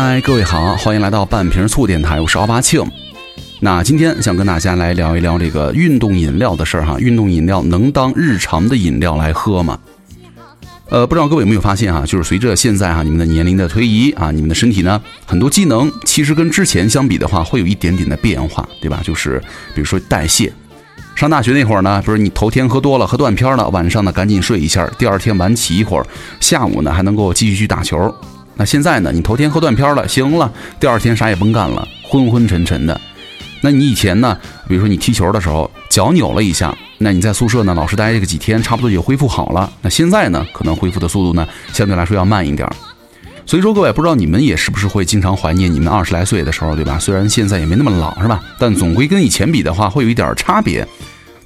嗨，各位好，欢迎来到半瓶醋电台，我是奥巴庆。那今天想跟大家来聊一聊这个运动饮料的事儿哈。运动饮料能当日常的饮料来喝吗？呃，不知道各位有没有发现哈，就是随着现在哈你们的年龄的推移啊，你们的身体呢很多机能其实跟之前相比的话，会有一点点的变化，对吧？就是比如说代谢。上大学那会儿呢，不是你头天喝多了，喝断片了，晚上呢赶紧睡一下，第二天晚起一会儿，下午呢还能够继续去打球。那现在呢？你头天喝断片了，行了，第二天啥也甭干了，昏昏沉沉的。那你以前呢？比如说你踢球的时候脚扭了一下，那你在宿舍呢，老实待这个几天，差不多也恢复好了。那现在呢，可能恢复的速度呢，相对来说要慢一点。所以说，各位不知道你们也是不是会经常怀念你们二十来岁的时候，对吧？虽然现在也没那么老，是吧？但总归跟以前比的话，会有一点差别。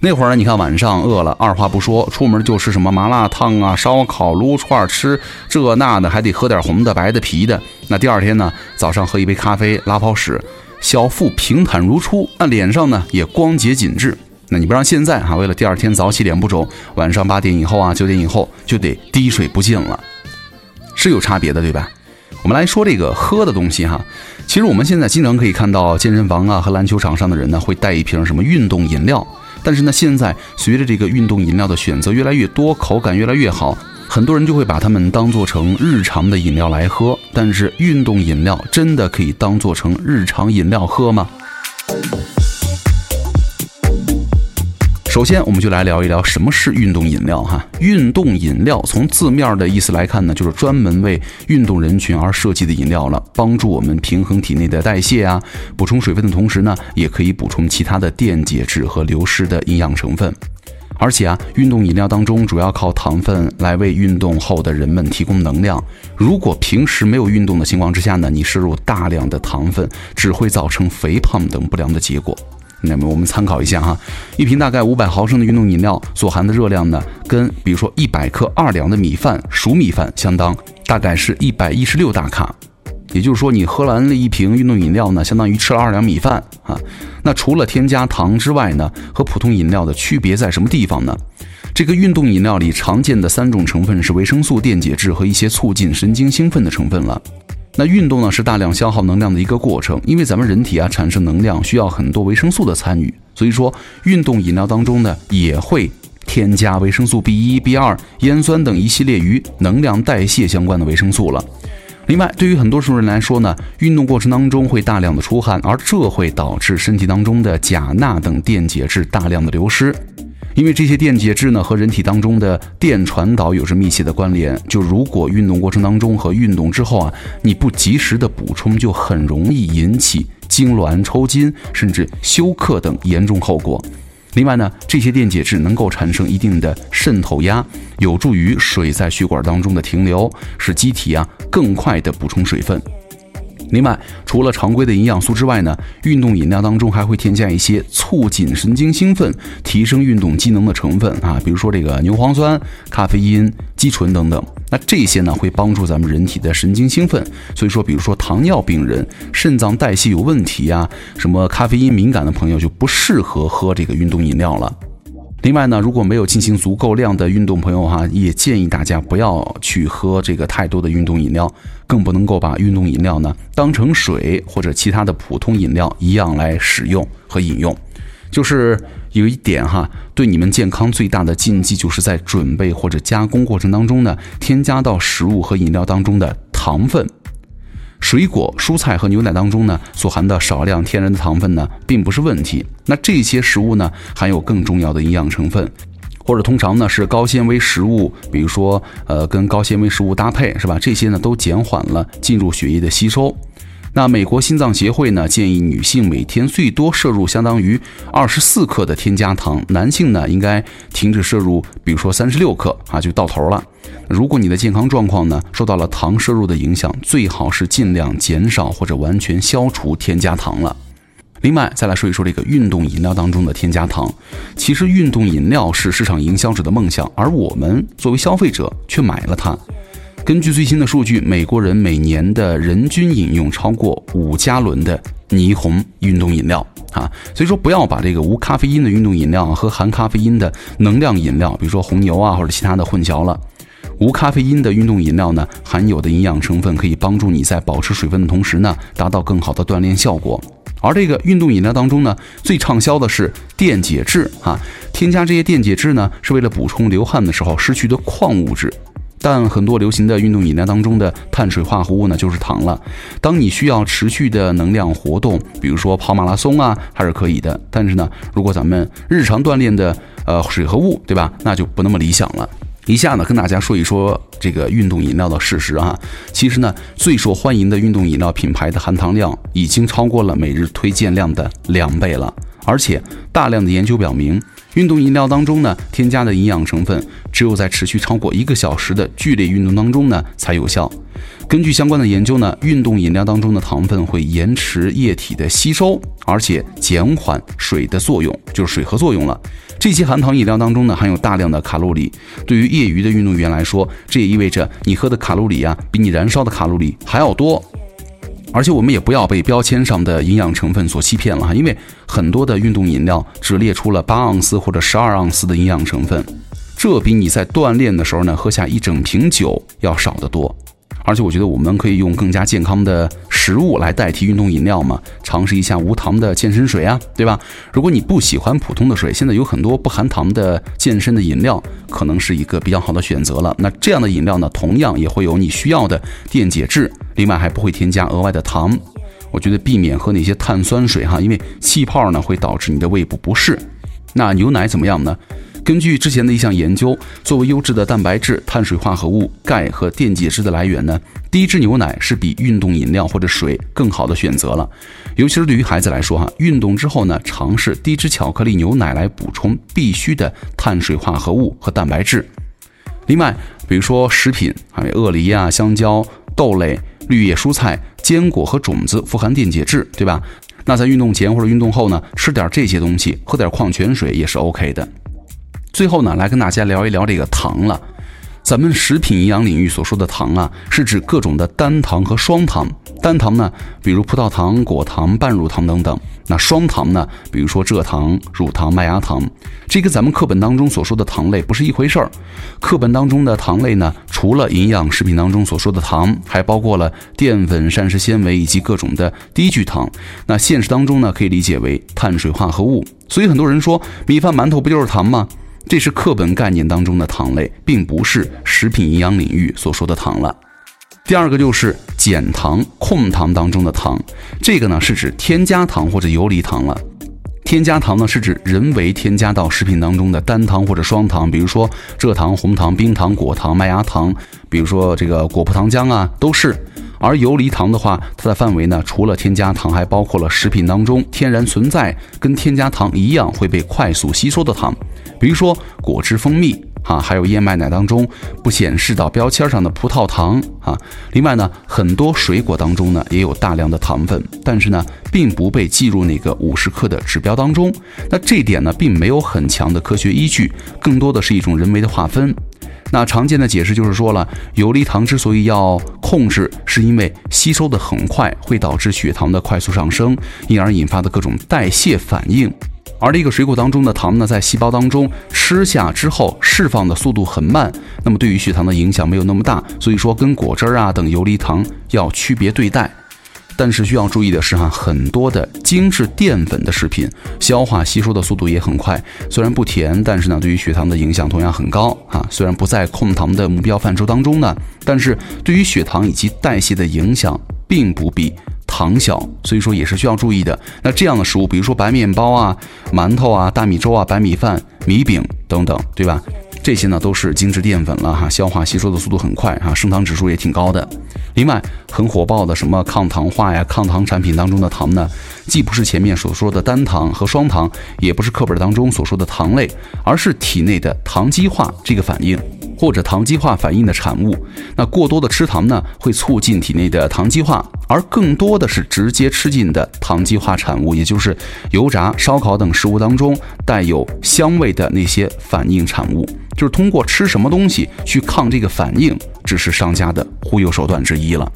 那会儿，你看晚上饿了，二话不说，出门就吃什么麻辣烫啊、烧烤、撸串，吃这那的，还得喝点红的、白的、啤的。那第二天呢，早上喝一杯咖啡，拉泡屎，小腹平坦如初，那脸上呢也光洁紧致。那你不让现在哈，为了第二天早起脸不肿，晚上八点以后啊、九点以后就得滴水不进了，是有差别的，对吧？我们来说这个喝的东西哈，其实我们现在经常可以看到健身房啊和篮球场上的人呢，会带一瓶什么运动饮料。但是呢，现在随着这个运动饮料的选择越来越多，口感越来越好，很多人就会把它们当做成日常的饮料来喝。但是，运动饮料真的可以当做成日常饮料喝吗？首先，我们就来聊一聊什么是运动饮料哈。运动饮料从字面的意思来看呢，就是专门为运动人群而设计的饮料了，帮助我们平衡体内的代谢啊，补充水分的同时呢，也可以补充其他的电解质和流失的营养成分。而且啊，运动饮料当中主要靠糖分来为运动后的人们提供能量。如果平时没有运动的情况之下呢，你摄入大量的糖分，只会造成肥胖等不良的结果。那么我们参考一下哈，一瓶大概五百毫升的运动饮料所含的热量呢，跟比如说一百克二两的米饭熟米饭相当，大概是一百一十六大卡。也就是说，你喝完了一瓶运动饮料呢，相当于吃了二两米饭啊。那除了添加糖之外呢，和普通饮料的区别在什么地方呢？这个运动饮料里常见的三种成分是维生素、电解质和一些促进神经兴奋的成分了。那运动呢是大量消耗能量的一个过程，因为咱们人体啊产生能量需要很多维生素的参与，所以说运动饮料当中呢也会添加维生素 B 一、B 二、烟酸等一系列与能量代谢相关的维生素了。另外，对于很多数人来说呢，运动过程当中会大量的出汗，而这会导致身体当中的钾、钠等电解质大量的流失。因为这些电解质呢和人体当中的电传导有着密切的关联，就如果运动过程当中和运动之后啊，你不及时的补充，就很容易引起痉挛、抽筋，甚至休克等严重后果。另外呢，这些电解质能够产生一定的渗透压，有助于水在血管当中的停留，使机体啊更快的补充水分。另外，除了常规的营养素之外呢，运动饮料当中还会添加一些促进神经兴奋、提升运动机能的成分啊，比如说这个牛磺酸、咖啡因、肌醇等等。那这些呢会帮助咱们人体的神经兴奋。所以说，比如说糖尿病人、肾脏代谢有问题呀，什么咖啡因敏感的朋友就不适合喝这个运动饮料了。另外呢，如果没有进行足够量的运动，朋友哈，也建议大家不要去喝这个太多的运动饮料，更不能够把运动饮料呢当成水或者其他的普通饮料一样来使用和饮用。就是有一点哈，对你们健康最大的禁忌，就是在准备或者加工过程当中呢，添加到食物和饮料当中的糖分。水果、蔬菜和牛奶当中呢，所含的少量天然的糖分呢，并不是问题。那这些食物呢，含有更重要的营养成分，或者通常呢是高纤维食物，比如说呃跟高纤维食物搭配，是吧？这些呢都减缓了进入血液的吸收。那美国心脏协会呢建议女性每天最多摄入相当于二十四克的添加糖，男性呢应该停止摄入，比如说三十六克啊就到头了。如果你的健康状况呢受到了糖摄入的影响，最好是尽量减少或者完全消除添加糖了。另外，再来说一说这个运动饮料当中的添加糖。其实，运动饮料是市场营销者的梦想，而我们作为消费者却买了它。根据最新的数据，美国人每年的人均饮用超过五加仑的霓虹运动饮料啊，所以说不要把这个无咖啡因的运动饮料和含咖啡因的能量饮料，比如说红牛啊或者其他的混淆了。无咖啡因的运动饮料呢，含有的营养成分可以帮助你在保持水分的同时呢，达到更好的锻炼效果。而这个运动饮料当中呢，最畅销的是电解质啊，添加这些电解质呢，是为了补充流汗的时候失去的矿物质。但很多流行的运动饮料当中的碳水化合物呢，就是糖了。当你需要持续的能量活动，比如说跑马拉松啊，还是可以的。但是呢，如果咱们日常锻炼的呃水和物，对吧？那就不那么理想了。以下呢，跟大家说一说这个运动饮料的事实啊。其实呢，最受欢迎的运动饮料品牌的含糖量已经超过了每日推荐量的两倍了。而且，大量的研究表明，运动饮料当中呢，添加的营养成分只有在持续超过一个小时的剧烈运动当中呢才有效。根据相关的研究呢，运动饮料当中的糖分会延迟液体的吸收，而且减缓水的作用，就是水合作用了。这些含糖饮料当中呢，含有大量的卡路里。对于业余的运动员来说，这也意味着你喝的卡路里啊，比你燃烧的卡路里还要多。而且我们也不要被标签上的营养成分所欺骗了哈，因为很多的运动饮料只列出了八盎司或者十二盎司的营养成分，这比你在锻炼的时候呢喝下一整瓶酒要少得多。而且我觉得我们可以用更加健康的食物来代替运动饮料嘛，尝试一下无糖的健身水啊，对吧？如果你不喜欢普通的水，现在有很多不含糖的健身的饮料，可能是一个比较好的选择了。那这样的饮料呢，同样也会有你需要的电解质，另外还不会添加额外的糖。我觉得避免喝那些碳酸水哈，因为气泡呢会导致你的胃部不适。那牛奶怎么样呢？根据之前的一项研究，作为优质的蛋白质、碳水化合物、钙和电解质的来源呢，低脂牛奶是比运动饮料或者水更好的选择了。尤其是对于孩子来说，哈，运动之后呢，尝试低脂巧克力牛奶来补充必须的碳水化合物和蛋白质。另外，比如说食品，还有鳄梨啊、香蕉、豆类、绿叶蔬菜、坚果和种子富含电解质，对吧？那在运动前或者运动后呢，吃点这些东西，喝点矿泉水也是 OK 的。最后呢，来跟大家聊一聊这个糖了。咱们食品营养领域所说的糖啊，是指各种的单糖和双糖。单糖呢，比如葡萄糖、果糖、半乳糖等等；那双糖呢，比如说蔗糖、乳糖、麦芽糖。这跟咱们课本当中所说的糖类不是一回事儿。课本当中的糖类呢，除了营养食品当中所说的糖，还包括了淀粉、膳食纤维以及各种的低聚糖。那现实当中呢，可以理解为碳水化合物。所以很多人说，米饭、馒头不就是糖吗？这是课本概念当中的糖类，并不是食品营养领域所说的糖了。第二个就是减糖控糖当中的糖，这个呢是指添加糖或者游离糖了。添加糖呢是指人为添加到食品当中的单糖或者双糖，比如说蔗糖、红糖、冰糖、果糖、麦芽糖，比如说这个果葡糖浆啊，都是。而游离糖的话，它的范围呢，除了添加糖，还包括了食品当中天然存在、跟添加糖一样会被快速吸收的糖，比如说果汁、蜂蜜啊，还有燕麦奶当中不显示到标签上的葡萄糖啊。另外呢，很多水果当中呢也有大量的糖分，但是呢，并不被计入那个五十克的指标当中。那这点呢，并没有很强的科学依据，更多的是一种人为的划分。那常见的解释就是说了，游离糖之所以要控制，是因为吸收的很快，会导致血糖的快速上升，因而引发的各种代谢反应。而这个水果当中的糖呢，在细胞当中吃下之后，释放的速度很慢，那么对于血糖的影响没有那么大，所以说跟果汁啊等游离糖要区别对待。但是需要注意的是哈，很多的精致淀粉的食品，消化吸收的速度也很快。虽然不甜，但是呢，对于血糖的影响同样很高啊。虽然不在控糖的目标范畴当中呢，但是对于血糖以及代谢的影响并不比糖小，所以说也是需要注意的。那这样的食物，比如说白面包啊、馒头啊、大米粥啊、白米饭、米饼等等，对吧？这些呢都是精致淀粉了哈，消化吸收的速度很快哈，升糖指数也挺高的。另外，很火爆的什么抗糖化呀、抗糖产品当中的糖呢，既不是前面所说的单糖和双糖，也不是课本当中所说的糖类，而是体内的糖基化这个反应。或者糖基化反应的产物，那过多的吃糖呢，会促进体内的糖基化，而更多的是直接吃进的糖基化产物，也就是油炸、烧烤等食物当中带有香味的那些反应产物，就是通过吃什么东西去抗这个反应，只是商家的忽悠手段之一了。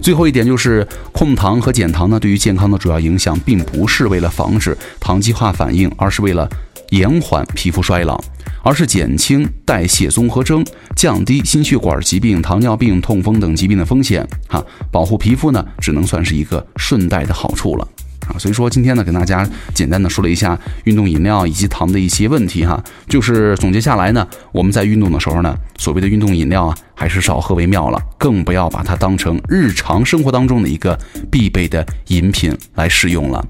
最后一点就是控糖和减糖呢，对于健康的主要影响，并不是为了防止糖基化反应，而是为了延缓皮肤衰老。而是减轻代谢综合征，降低心血管疾病、糖尿病、痛风等疾病的风险。哈，保护皮肤呢，只能算是一个顺带的好处了。啊，所以说今天呢，跟大家简单的说了一下运动饮料以及糖的一些问题哈。就是总结下来呢，我们在运动的时候呢，所谓的运动饮料啊，还是少喝为妙了，更不要把它当成日常生活当中的一个必备的饮品来使用了。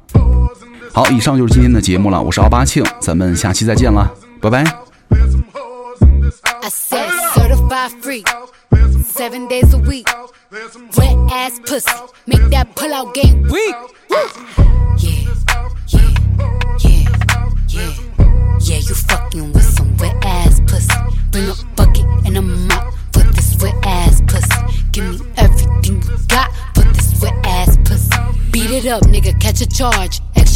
好，以上就是今天的节目了，我是奥巴庆，咱们下期再见了，拜拜。Yeah, you fucking with some wet ass pussy. Bring a bucket and a mop for this wet ass pussy. Give me everything you got for this wet ass pussy. Beat it up, nigga, catch a charge.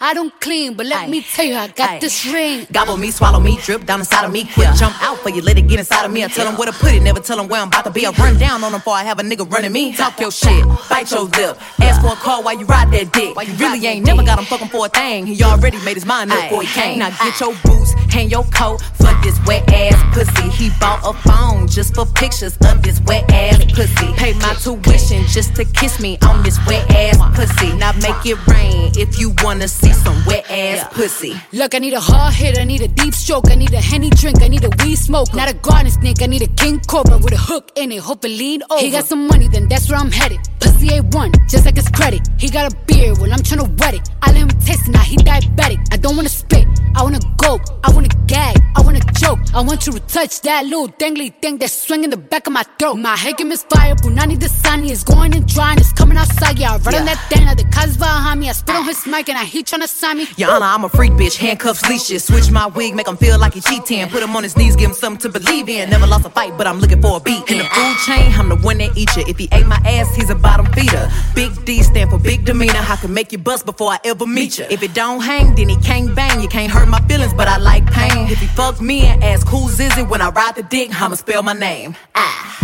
I don't clean, but let Aye. me tell you, I got Aye. this ring. Gobble me, swallow me, drip down inside of me. Quick yeah. jump out for you, let it get inside of me. I tell them where to put it, never tell them where I'm about to be. I run down on them before I have a nigga running me. Talk your shit, bite your lip. Ask for a call while you ride that dick. You really ain't never got him fucking for a thing. He already made his mind up before he came. Now get your boots, hang your coat for this wet ass pussy. He bought a phone just for pictures of this wet ass pussy. Pay my tuition just to kiss me on this wet ass pussy. Now make it rain if you wanna see some wet ass ass pussy. Look, I need a hard hit, I need a deep stroke, I need a henny drink, I need a weed smoke. Not a garden snake, I need a king cobra with a hook in it, hope it lean over. He got some money, then that's where I'm headed. Pussy A1, just like his credit. He got a beard, well, I'm tryna wet it. I let him taste it, now he diabetic. I don't wanna spit, I wanna go, I wanna gag, I wanna choke. I want you to touch that little dangly thing that's swinging the back of my throat. My head is fire, Brunani the sunny is going and drying, it's coming outside. Yeah, I run yeah. on that thing, the cuz behind me. I spit on his mic and I heat tryna sign me. Honor, I'm a freak bitch, handcuffs, leashes. Switch my wig, make him feel like he cheating. Put him on his knees, give him something to believe in. Never lost a fight, but I'm looking for a beat. In the food chain, I'm the one that eat you. If he ate my ass, he's a bottom feeder. Big D stand for big demeanor. I can make you bust before I ever meet you. If it don't hang, then he can't bang. You can't hurt my feelings, but I like pain. If he fuck me and ask who's is it when I ride the dick, I'ma spell my name. Ah.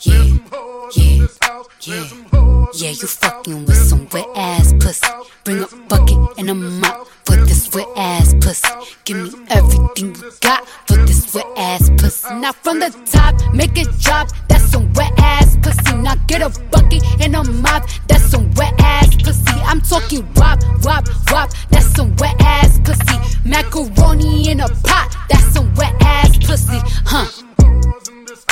Yeah, yeah, yeah, yeah, you fucking with some wet ass pussy. Bring a bucket and a mop for this wet ass pussy. Give me everything you got for this wet ass pussy. Now from the top, make it drop. That's some wet ass pussy. Now get a bucket and a mop. That's some wet ass pussy. I'm talking wop, wop, wop. That's some wet ass pussy. Macaroni in a pot. That's some wet ass pussy, huh? There's some hoes in this